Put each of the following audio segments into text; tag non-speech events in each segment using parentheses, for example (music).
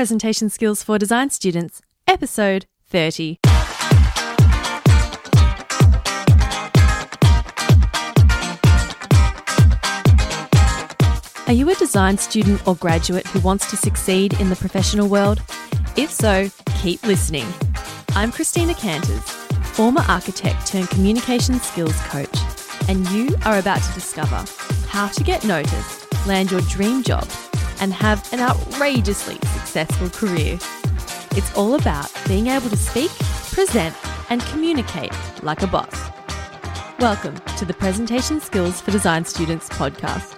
Presentation Skills for Design Students, Episode 30. Are you a design student or graduate who wants to succeed in the professional world? If so, keep listening. I'm Christina Canters, former architect turned communication skills coach, and you are about to discover how to get noticed, land your dream job, and have an outrageously successful career. It's all about being able to speak, present, and communicate like a boss. Welcome to the Presentation Skills for Design Students podcast.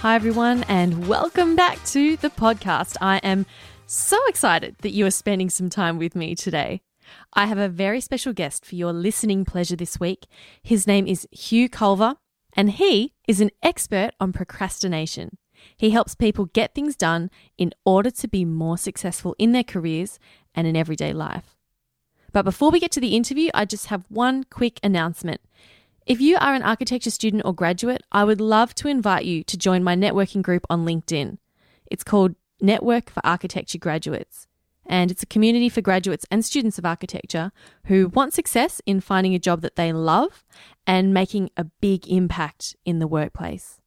Hi, everyone, and welcome back to the podcast. I am so excited that you are spending some time with me today. I have a very special guest for your listening pleasure this week. His name is Hugh Culver, and he is an expert on procrastination. He helps people get things done in order to be more successful in their careers and in everyday life. But before we get to the interview, I just have one quick announcement. If you are an architecture student or graduate, I would love to invite you to join my networking group on LinkedIn. It's called Network for Architecture Graduates, and it's a community for graduates and students of architecture who want success in finding a job that they love and making a big impact in the workplace.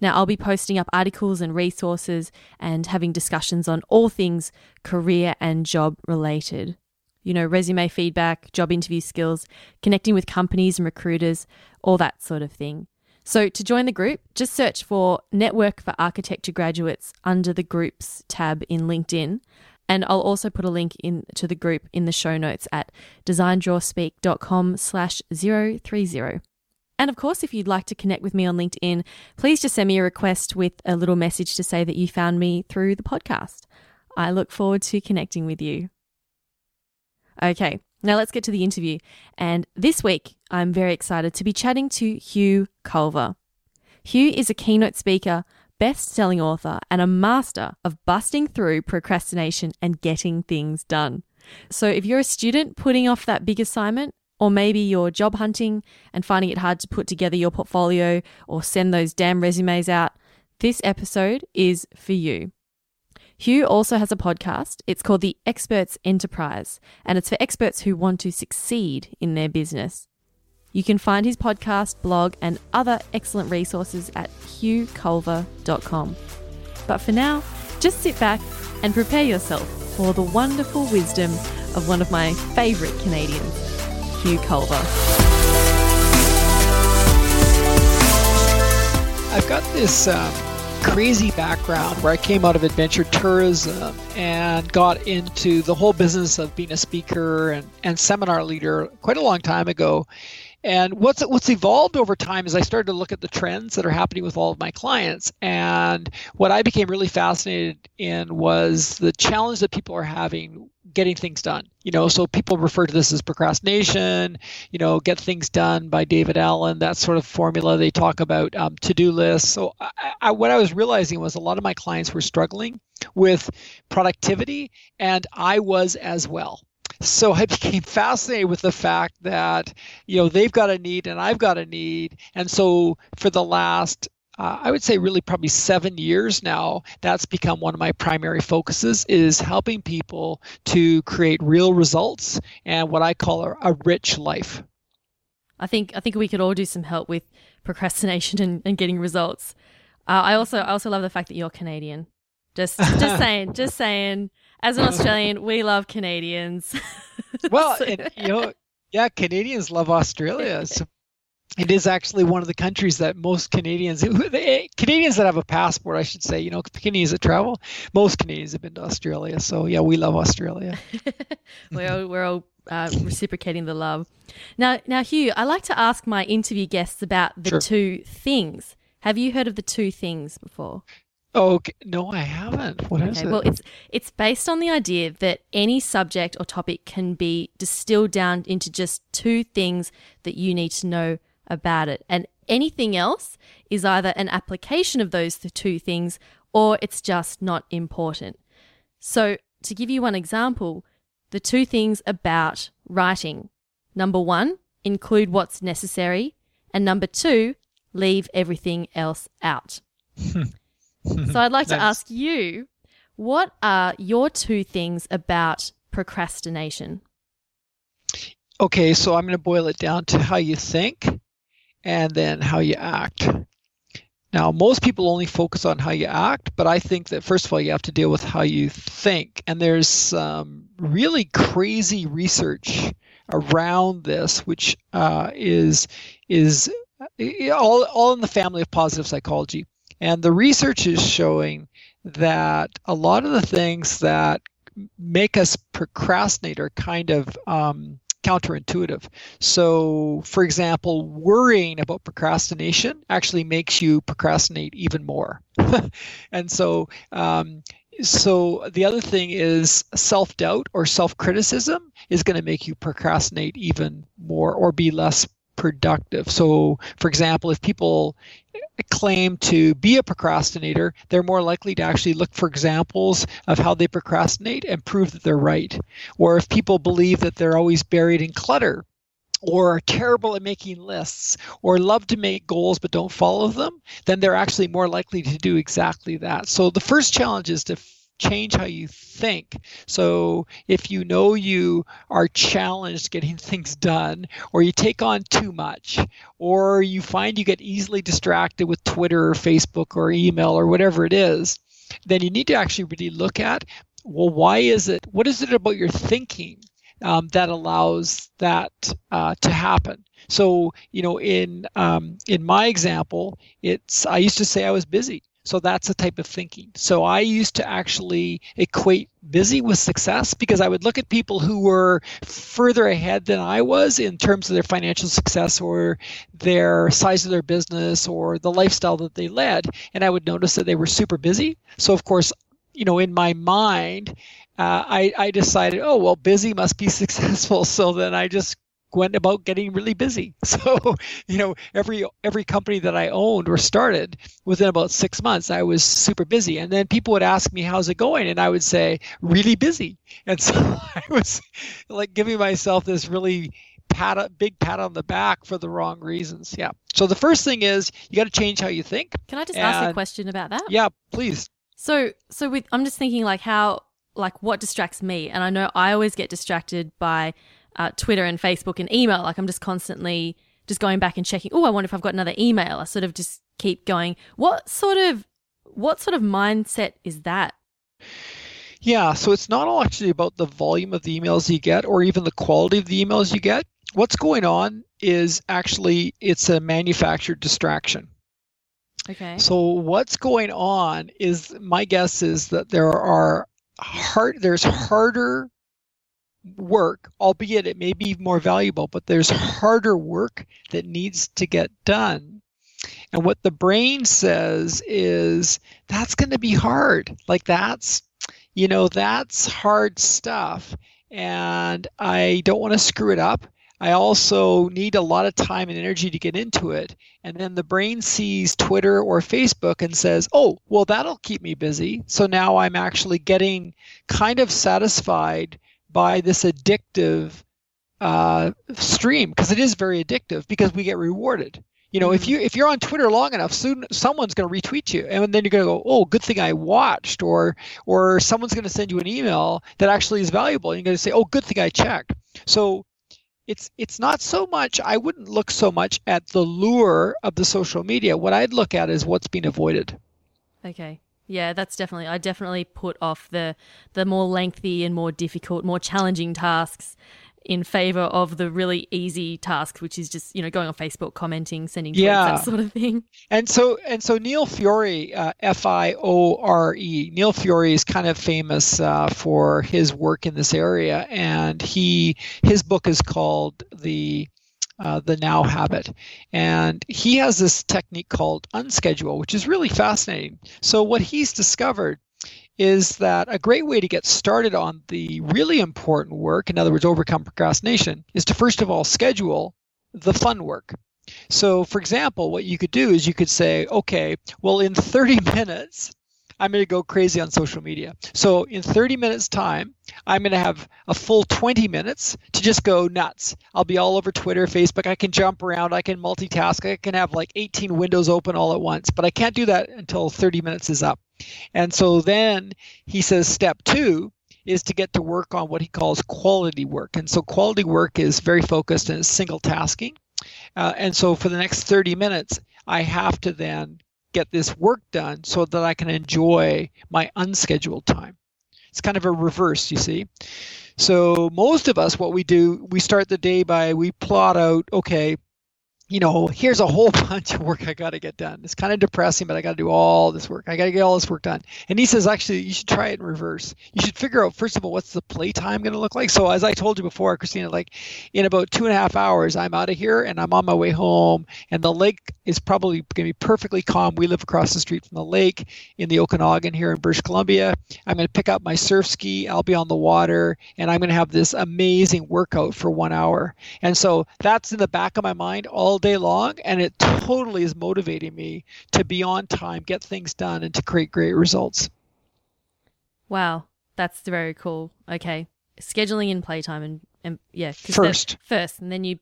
Now, I'll be posting up articles and resources and having discussions on all things career and job related you know, resume feedback, job interview skills, connecting with companies and recruiters, all that sort of thing. So to join the group, just search for Network for Architecture Graduates under the Groups tab in LinkedIn. And I'll also put a link in to the group in the show notes at designdrawspeak.com slash 030. And of course, if you'd like to connect with me on LinkedIn, please just send me a request with a little message to say that you found me through the podcast. I look forward to connecting with you. Okay, now let's get to the interview. And this week, I'm very excited to be chatting to Hugh Culver. Hugh is a keynote speaker, best selling author, and a master of busting through procrastination and getting things done. So if you're a student putting off that big assignment, or maybe you're job hunting and finding it hard to put together your portfolio or send those damn resumes out, this episode is for you. Hugh also has a podcast. It's called The Experts Enterprise, and it's for experts who want to succeed in their business. You can find his podcast, blog, and other excellent resources at hughculver.com. But for now, just sit back and prepare yourself for the wonderful wisdom of one of my favourite Canadians, Hugh Culver. I've got this um, crazy background where I came out of adventure tourism and got into the whole business of being a speaker and, and seminar leader quite a long time ago. And what's what's evolved over time is I started to look at the trends that are happening with all of my clients. And what I became really fascinated in was the challenge that people are having getting things done. You know, so people refer to this as procrastination, you know, get things done by David Allen, that sort of formula. They talk about um, to do lists. So I, I, what I was realizing was a lot of my clients were struggling with productivity, and I was as well. So I (laughs) became fascinated with the fact that, you know, they've got a need and I've got a need. And so for the last uh, I would say really probably seven years now, that's become one of my primary focuses is helping people to create real results and what I call a, a rich life. I think I think we could all do some help with procrastination and, and getting results. Uh, I also I also love the fact that you're Canadian. Just just (laughs) saying, just saying. As an (laughs) Australian, we love Canadians. (laughs) well, and, you know, yeah, Canadians love Australia. So it is actually one of the countries that most Canadians, (laughs) Canadians that have a passport, I should say, you know, Canadians that travel, most Canadians have been to Australia. So yeah, we love Australia. we're all, we're all uh, reciprocating the love. Now, now, Hugh, I like to ask my interview guests about the sure. two things. Have you heard of the two things before? Oh no, I haven't. What okay, is it? Well, it's it's based on the idea that any subject or topic can be distilled down into just two things that you need to know about it. And anything else is either an application of those two things or it's just not important. So, to give you one example, the two things about writing number one, include what's necessary, and number two, leave everything else out. (laughs) (laughs) (laughs) So I'd like to ask you, what are your two things about procrastination? Okay, so I'm going to boil it down to how you think and then how you act. Now, most people only focus on how you act, but I think that first of all, you have to deal with how you think. And there's some really crazy research around this, which uh, is is all all in the family of positive psychology. And the research is showing that a lot of the things that make us procrastinate are kind of um, counterintuitive. So, for example, worrying about procrastination actually makes you procrastinate even more. (laughs) and so, um, so the other thing is self doubt or self criticism is going to make you procrastinate even more or be less productive. So, for example, if people claim to be a procrastinator, they're more likely to actually look for examples of how they procrastinate and prove that they're right. Or if people believe that they're always buried in clutter, or are terrible at making lists, or love to make goals but don't follow them, then they're actually more likely to do exactly that. So the first challenge is to change how you think. So if you know you are challenged getting (laughs) things done, or you take on too much, or you find you get easily distracted with Twitter or Facebook or email or whatever it is, then you need to actually really look at well, why is it? What is it about your thinking um, that allows that uh, to happen? So you know, in um, in my example, it's I used to say I was busy. So that's the type of thinking. So I used to actually equate busy with success because I would look at people who were further ahead than I was in terms of their financial success or their size of their business or the lifestyle that they led. And I would notice that they were super busy. So, of course, you know, in my mind, uh, I, I decided, oh, well, busy must be (laughs) successful. So then I just went about getting really busy. (laughs) So, you know, every every company that I owned or started within about six months, I was super busy. And then people would ask me, "How's it going?" And I would say, "Really busy." (laughs) And so I was like giving myself this really pat big pat on the back for the wrong reasons. Yeah. So the first thing is you got to change how you think. Can I just ask a question about that? Yeah, please. So, so with I'm just thinking like how like what distracts me, and I know I always get distracted by uh, Twitter and Facebook and email. Like I'm just constantly just going back and checking. Oh, I wonder if I've got another email. I sort of just keep going. What sort of what sort of mindset is that? Yeah, so it's not all actually about the volume of the emails you get or even the quality of the emails you get. What's going on is actually it's a manufactured distraction. Okay. So what's going on is my guess is that there are hard there's harder work, albeit it may be more valuable, but there's harder work that needs to get done. And what the brain says is that's going to be hard. Like that's you know, that's hard stuff and I don't want to screw it up. I also need a lot of time and energy to get into it. And then the brain sees Twitter or Facebook and says, oh, well, that'll keep me busy. So now I'm actually getting kind of satisfied by this addictive uh, stream because it is very addictive because we get rewarded. You know, if Mhm. you if you're on Twitter long enough, soon someone's going to retweet you, and then you're going to go, "Oh, good thing I watched," or or someone's going to send you an email that actually is valuable, and you're going to say, "Oh, good thing I checked." So it's it's not so much i wouldn't look so much at the lure of the social media what i'd look at is what's being avoided Okay. Yeah, that's definitely I definitely put off the the more lengthy and more difficult, more challenging tasks in favor of the really easy task, which is just, you know, going on Facebook, commenting, sending tweets, Yeah. that sort of thing. and so and so neil fiore uh, f-i-o-r-e neil fiore is kind of famous uh, for his work in this area and he his book is called the uh, the now habit and he has this technique called unschedule which is really fascinating so what he's discovered is that a great way to get started on the really important work, in other words, overcome procrastination, is to first of all schedule the fun work. So, for example, what you could do is you could say, okay, well, in 30 (laughs) minutes, I'm going to go crazy on social media. So in 30 minutes time, I'm going to have a full 20 minutes to just go nuts. I'll be all over Twitter, Facebook. I can jump around. I can multitask. I can have like 18 windows open all at once, but I can't do that until 30 minutes is up. And so then he says step two is to get to work on what he calls quality work. And so quality work is very focused and single tasking. Uh, and so for the next 30 minutes, I have to then get this work done so that I can enjoy my unscheduled time. It's kind of a reverse, you see. So most of us, what we do, we start the day by we plot out, okay, you know, here's a whole (laughs) bunch of work I got to get done. It's kind of depressing, but I got to do all this work. I got to get all this work done. And he says, actually, you should try it in reverse. You should figure out, first of all, what's the playtime going to look like. So, as I told you before, Christina, like in about two and a half hours, I'm out of here and I'm on my way home. And the lake is probably going to be perfectly calm. We live across the street from the lake in the Okanagan here in British Columbia. I'm going to pick up my surf ski. I'll be on the water and I'm going to have this amazing workout for one hour. And so that's in the back of my mind all all day long and it totally is motivating me to be on time get things done and to create great results wow that's very cool okay scheduling in playtime and, and yeah first first and then you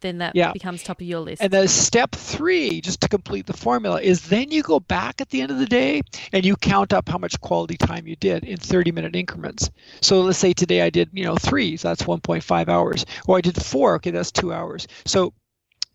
then that yeah. becomes top of your list. And then step three, just to complete the formula, is then you go back at the end of the day and you count up how much quality time you did in 30 minute increments. So let's say today I did, you know, three, so that's 1.5 hours. Or I did four, okay, that's two hours. So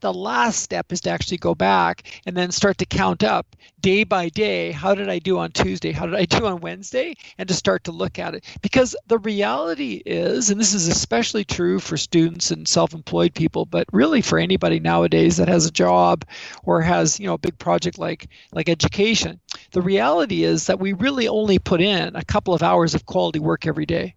the last step is to actually go back and then start to count up day by day how did i do on tuesday? How did i do on wednesday? And to start to look at it. Because the reality is and this is especially true for students and self-employed people but really for anybody nowadays that has a job or has you know a big project like like education the reality is that we really only put in a couple of hours of quality work every day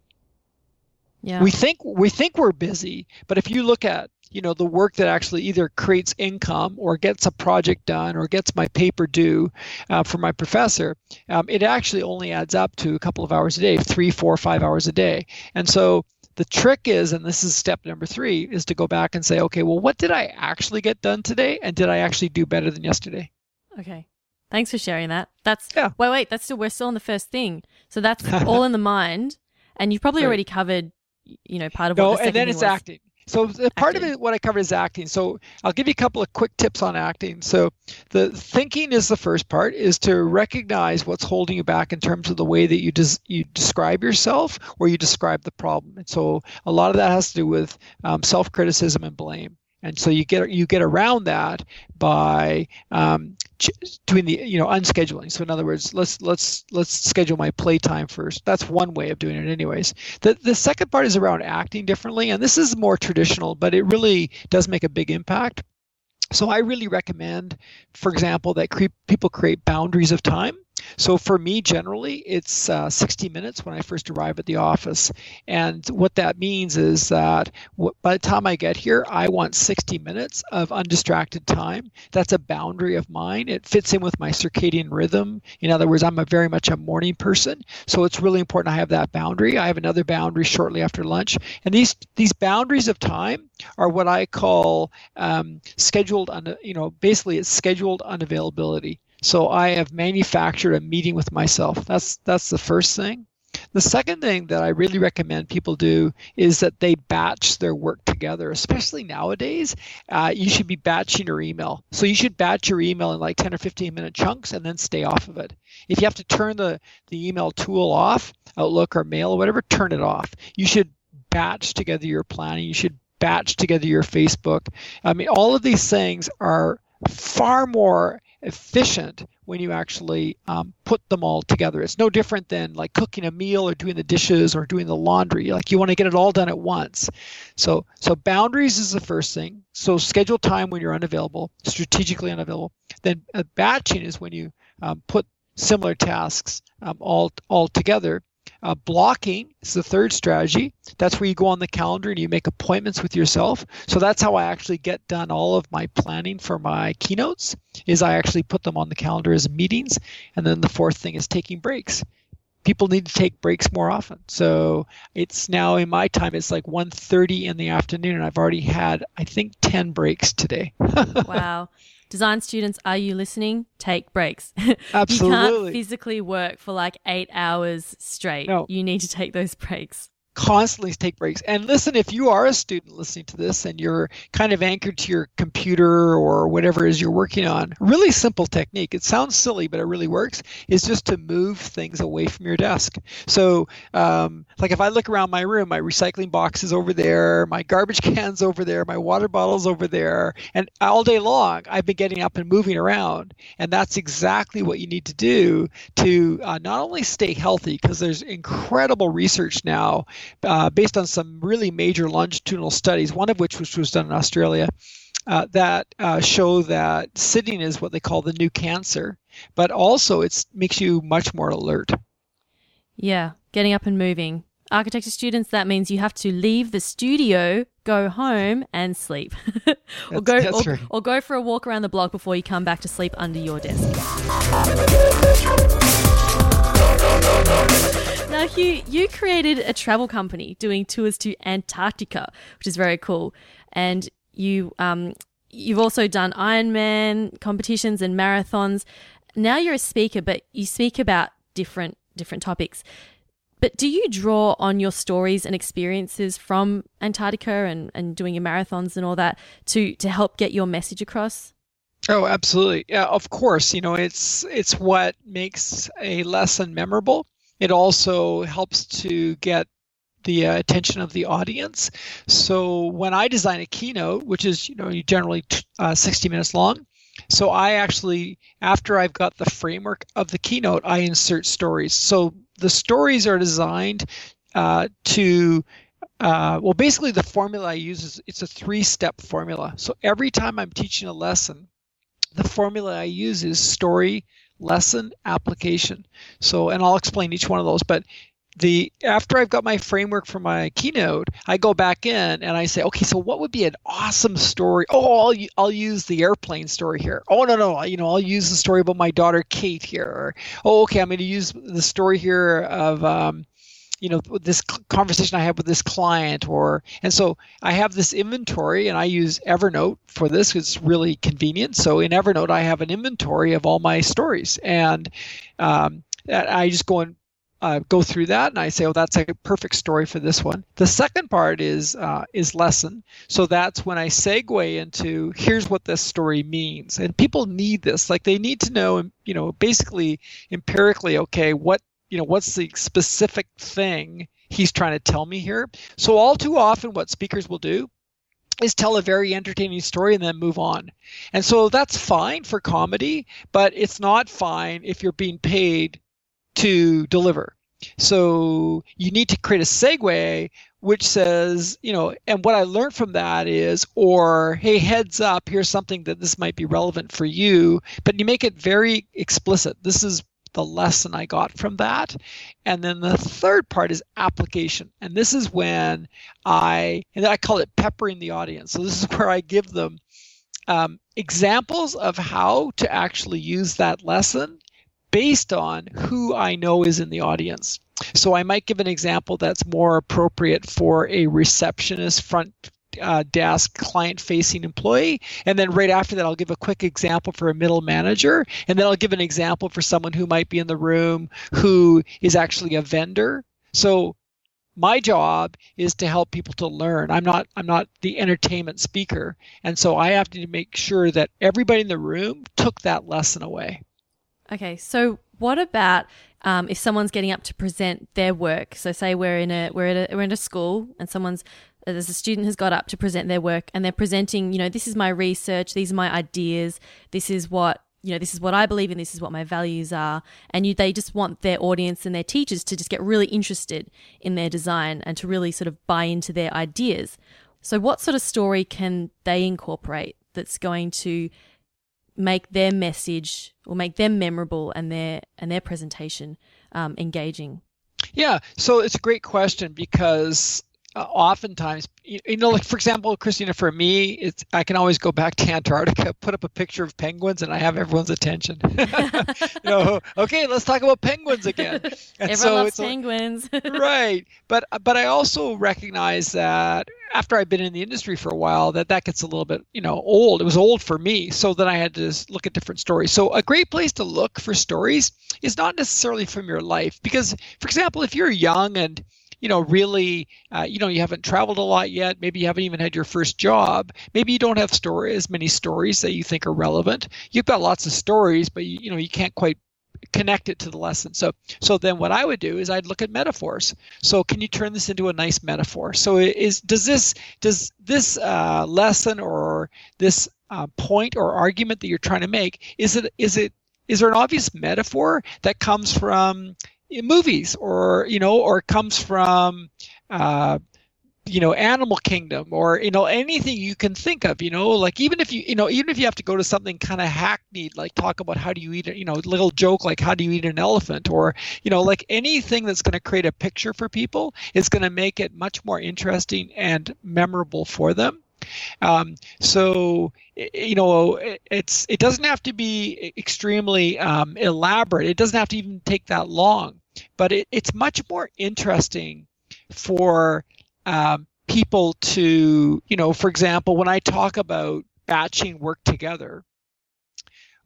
yeah. We think we think we're busy, but if you look at you know the work that actually either creates income or gets a project done or gets my paper due uh, for my professor um, it actually only adds up to a couple of hours a day three four five hours a day and so the trick is and this is step number three is to go back and say okay well what did i actually get done today and did i actually do better than yesterday okay thanks for sharing that that's yeah. wait wait that's still we're still on the first thing so that's (laughs) all in the mind and you've probably right. already covered you know part of no, what the and then it's was. acting so the part acting. of it, what I covered is acting. So I'll give you a couple of quick tips on acting. So the thinking is the first part, is to recognize what's holding you back in terms of the way that you des- you describe yourself or you describe the problem. And so a lot of that has to do with um, self-criticism and blame and so you get you get around that by um, doing the you know unscheduling. So in other words let's let's let's schedule my playtime first. That's one way of doing it anyways. The the second part is around acting differently and this is more traditional but it really does make a big impact. So i really recommend for example that cre- people create boundaries of time so for me, generally, it's uh, 60 minutes when I first arrive at the office. And what that means is that by the time I get here, I want 60 minutes of undistracted time. That's a boundary of mine. It fits in with my circadian rhythm. In other words, I'm a very much a morning person. So it's really important I have that boundary. I have another boundary shortly after lunch. And these, these boundaries of time are what I call um, scheduled, un- you know, basically it's scheduled unavailability. So I have manufactured a meeting with myself. That's that's the first thing. The second thing that I really recommend people do is that they batch their work together, especially nowadays. Uh, you should be batching your email. So you should batch your email in like 10 or 15 minute chunks and then stay off of it. If you have to turn the, the email tool off, Outlook or Mail or whatever, turn it off. You should batch together your planning. You should batch together your Facebook. I mean, all of these things are far more efficient when you actually um, put them all together. It's no different than like cooking a meal or doing the dishes or doing the laundry. Like you want to get it all done at once. So so boundaries is the first thing. So schedule time when you're unavailable, strategically unavailable. Then uh, batching is when you um, put similar tasks um, all all together uh, blocking is the third strategy. That's where you go on the calendar and you make appointments with yourself. So that's how I actually get done all of my planning for my keynotes. Is I actually put them on the calendar as meetings. And then the fourth thing is taking breaks. People need to take breaks more often. So it's now in my time it's like 1:30 in the afternoon and I've already had I think 10 breaks today. (laughs) wow. design students, are you listening? Take breaks. Absolutely. (laughs) you can't physically work for like eight hours straight. No. You need to take those breaks constantly take breaks. And listen, if you are a student listening to this and you're kind of anchored to your computer or whatever it is you're working on, really simple technique. It sounds silly, but it really works. Is just to move things away from your desk. So, um, like if I look around my room, my recycling box is over there, my garbage (laughs) cans over there, my water bottles over there, and all day long I've been getting up and moving around. And that's exactly what you need to do to uh, not only stay healthy, because there's incredible research now uh, based on some really major longitudinal studies, one of which, which was done in Australia, uh, that uh, show that sitting is what they call the new cancer, but also it makes you much more alert. Yeah, getting up and moving. Architecture students, that means you have to leave the studio, go home, and sleep, (laughs) or go or, right. or go for a walk around the block before you come back to sleep under your desk. Now, Hugh, you created a travel company doing tours to Antarctica, which is very cool. And you, um, you've also done Ironman competitions and marathons. Now you're a speaker, but you speak about different different topics. But do you draw on your stories and experiences from Antarctica and, and doing your marathons and all that to to help get your message across? Oh, absolutely. Yeah, of course. You know, it's it's what makes a lesson memorable. It also helps to get the uh, attention of the audience. So when I design a keynote, which is you know generally uh, 60 minutes long, so I actually after I've got the framework of the keynote, I insert stories. So the stories are designed uh, to uh, well, basically the formula I use is it's a three-step formula. So every time I'm teaching a lesson, the formula I use is story, lesson application. So, and I'll explain each one of those, but the after I've got my framework for my keynote, I go back in and I say, okay, so what would be an awesome story? Oh, I'll, I'll use the airplane story here. Oh no, no, you know, I'll use the story about my daughter Kate here. Or, oh, okay, I'm going to use the story here of um, you know this conversation i have with this client or and so i have this inventory and i use evernote for this it's really convenient so in evernote i have an inventory of all my stories and um, i just go and uh, go through that and I say, oh, that's a perfect story for this one. The second part is uh, is lesson. So that's when I segue into here's what this story means, and people need this. Like they need to know, you know, basically empirically, okay, what you know, what's the specific thing he's trying to tell me here? So all too often what speakers will do is tell a very entertaining story and then move on. And so that's fine for comedy, but it's not fine if you're being paid to deliver. So you need to create a segue which says, you know, and what I learned from that is, or hey, heads up, here's something that this might be relevant for you, but you make it very explicit. This is the lesson I got from that. And then the third part is application. And this is when I, and I call it peppering the audience. So this is (laughs) where I give them um, examples of how to actually use that lesson based on who I know is in the audience. So I might give an example that's more appropriate for a receptionist front uh, desk client facing employee. And then right after that, I'll give a quick example for a middle manager. And then I'll give an example for someone who might be in the room who is actually a vendor. So my job is to help people to learn. I'm not I'm not the entertainment speaker. And so I have to make sure that everybody in the room took that lesson away. Okay, so what about um, if someone's getting up to present their work? So say we're in a we're at a, we're in a school and someone's there's a student has got up to present their work and they're presenting, you know, this is my research, these are my ideas, this is what you know, this is what I believe in, this is what my values are. And you, they just want their audience and their teachers to just get really interested in their design and to really sort of buy into their ideas. So, what sort of story can they incorporate that's going to make their message or make them memorable and their and their presentation um, engaging? Yeah, so it's a great question because uh, oftentimes, you, you, know, like for example, Christina, for me, it's I can always go back to Antarctica, (laughs) put up a picture of penguins, and I have everyone's attention. (laughs) you know, okay, let's talk about penguins again. (laughs) And Everyone so loves penguins. right, but but I also recognize that after I've been in the industry for a while, that that gets a little bit, you know, old. It was old for me, so then I had to look at different stories. So a great place to look for stories is not necessarily from your life, because, for example, if you're young and you know, really, uh, you know, you haven't traveled a lot yet. Maybe you haven't even had your first job. Maybe you don't have story as many stories that you think are relevant. You've got lots of stories, but you, you know, you can't quite connect it to the lesson. So, so then what I would do is I'd look at metaphors. So, can you turn this into a nice metaphor? So, is does this does this uh, lesson or this uh, point or argument that you're trying to make is it is it is there an obvious metaphor that comes from movies or you know or comes from uh, you know animal kingdom or you know anything you can think of you know like even if you you know even if you have to go to something kind of hackneyed like talk about how do you eat it you know little joke like how do you eat an elephant or you know like anything that's going to create a picture for people is going to make it much more interesting and memorable for them um, so you know it's it doesn't have to be extremely um, elaborate. It doesn't have to even take that long, but it, it's much more interesting for um, people to you know, for example, when I talk about batching work together,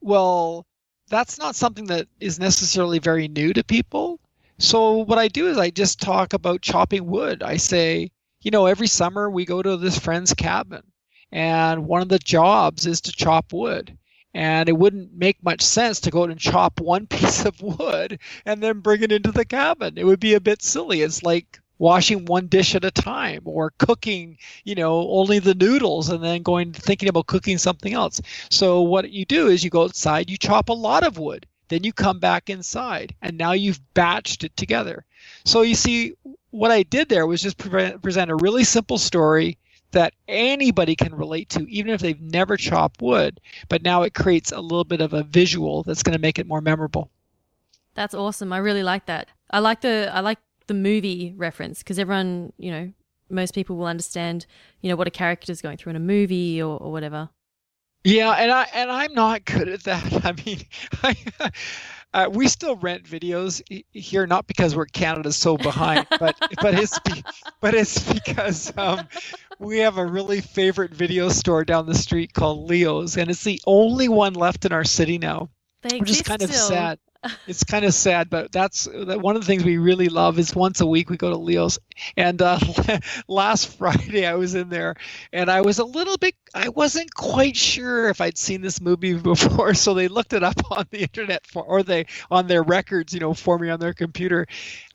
well, that's not something that is necessarily very new to people. So what I do is I just talk about chopping wood. I say, you know, every summer we go to this friend's cabin, and one of the jobs is to chop wood. And it wouldn't make much sense to go out and chop one (laughs) piece of wood and then bring it into the cabin. It would be a bit silly. It's like washing one dish at a time or cooking you know only the noodles and then going thinking about cooking something else so what you do is you go outside you chop a lot of wood then you come back inside and now you've batched it together so you see what I did there was just pre- present a really simple story that anybody can relate to, even if they've never chopped wood. But now it creates a little bit of a visual that's going to make it more memorable. That's awesome. I really like that. I like the I like the movie reference because everyone, you know, most people will understand, you know, what a character is going through in a movie or, or whatever. Yeah, and I and I'm not good at that. (laughs) I mean, (laughs) I, uh, we still rent videos here, not because we're Canada's so behind, (laughs) but but it's be, but it's because um, we have a really favorite video store down the street called Leo's, and it's the only one left in our city now. They which is kind of sad it's kind of sad, but that's one of the things we really love is once a week we go to Leo's. And uh, (laughs) last Friday I was in there, and I was a little bit, I wasn't quite sure if I'd seen this movie (laughs) before, so they looked it up (laughs) on the internet for, or they on their records, you know, for me on their computer.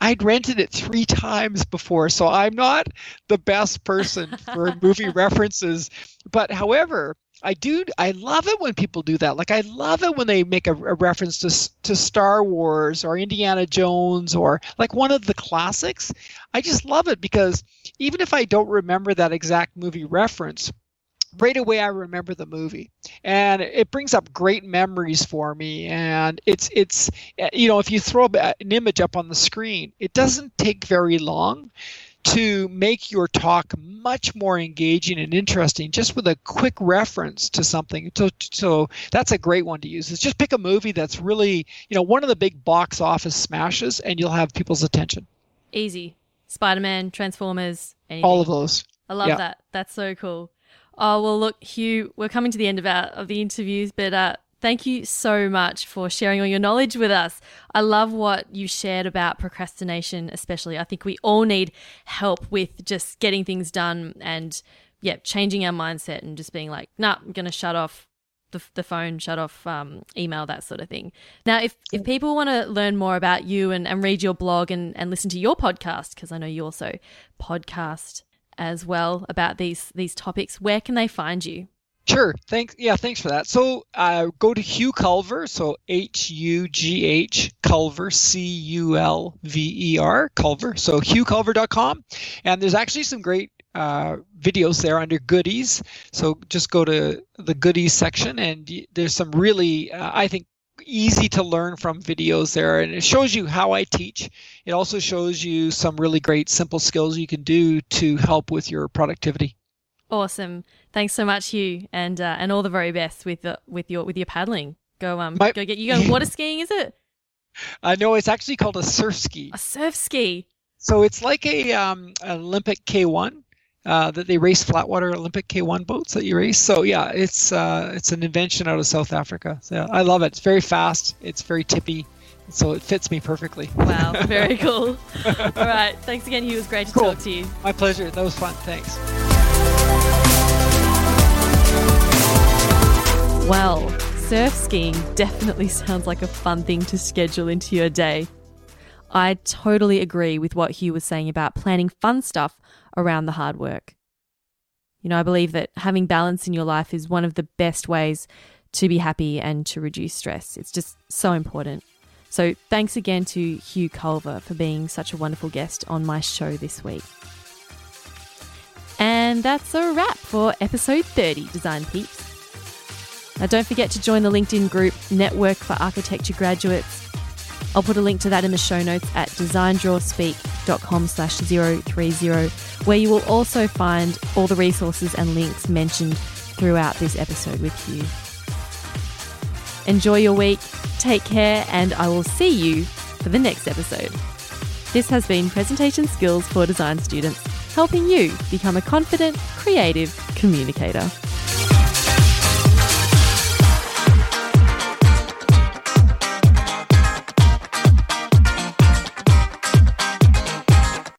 I'd rented it three times before, so I'm not the best person for movie references. But however, I do. I love it when people do that. Like I love it when they make a, a, reference to to Star Wars or Indiana Jones or like one of the classics. I just love it because even if I don't remember that exact movie reference, right away I remember the movie, and it brings up great memories for me. And it's it's eh, you know if you throw an image up on the screen, it doesn't take very long to make your talk much more engaging and interesting just with a quick reference to something. So, so that's a great one to use. Is just pick a movie that's really, you know, one of the big box office smashes and you'll have people's attention. Easy. Spider-Man, Transformers, anything. all of those. I love yeah. that. That's so cool. Oh, well, look, Hugh, we're coming to the end of our of the interviews, but uh, Thank you so much for sharing all your knowledge with us. I love what you shared about procrastination, especially. I think we all need help with just getting things done and, yeah, changing our mindset and just being like, nah, I'm going to shut off the, the phone, shut off um, email, that sort of thing. Now, if, if people want to learn more about you and, and read your blog and, and listen to your podcast, because I know you also podcast as well about these these topics, where can they find you? Sure. Thanks. Yeah, thanks for that. So uh, go to Hugh Culver. So H U G H Culver, C U L V E R, Culver. So hughculver.com. And there's actually some great uh, videos there under goodies. So just go to the goodies section, and there's some really, uh, I think, easy to learn from videos there, and it shows you how I teach. It also shows you some really great simple skills you can do to help with your productivity. Awesome. Thanks so much, Hugh, and uh, and all the very best with the, with your with your paddling. Go um My- go get you go (laughs) water skiing, is it? I know it's actually called a surf ski. A surf ski. So it's like a um, Olympic K1 uh, that they race flatwater Olympic K1 boats that you race. So yeah, it's uh, it's an invention out of South Africa. So yeah, I love it. It's very fast. It's very tippy. So it fits me perfectly. Wow, very (laughs) cool. (laughs) All right, thanks again, Hugh. It was great to Cool. talk to you. My pleasure. That was fun. Thanks. Well, surf skiing definitely (laughs) sounds like a fun thing to schedule into your day. I totally agree with what Hugh was saying about planning fun stuff around the hard work. You know, I believe that having balance in your life is one of the best ways to be happy and to reduce stress. It's just so important. So, thanks again to Hugh Culver for being such a wonderful guest on my show this week. And that's a wrap for episode 30, Design Peeps. Now, don't forget to join the LinkedIn group Network for Architecture Graduates. I'll put a link to that in the show notes at designdrawspeak.com slash 030, where you will also find all the resources and links mentioned throughout this episode with you. Enjoy your week, take care, and I will see you for the next episode. This has been Presentation Skills for Design Students, helping you become a confident, creative communicator.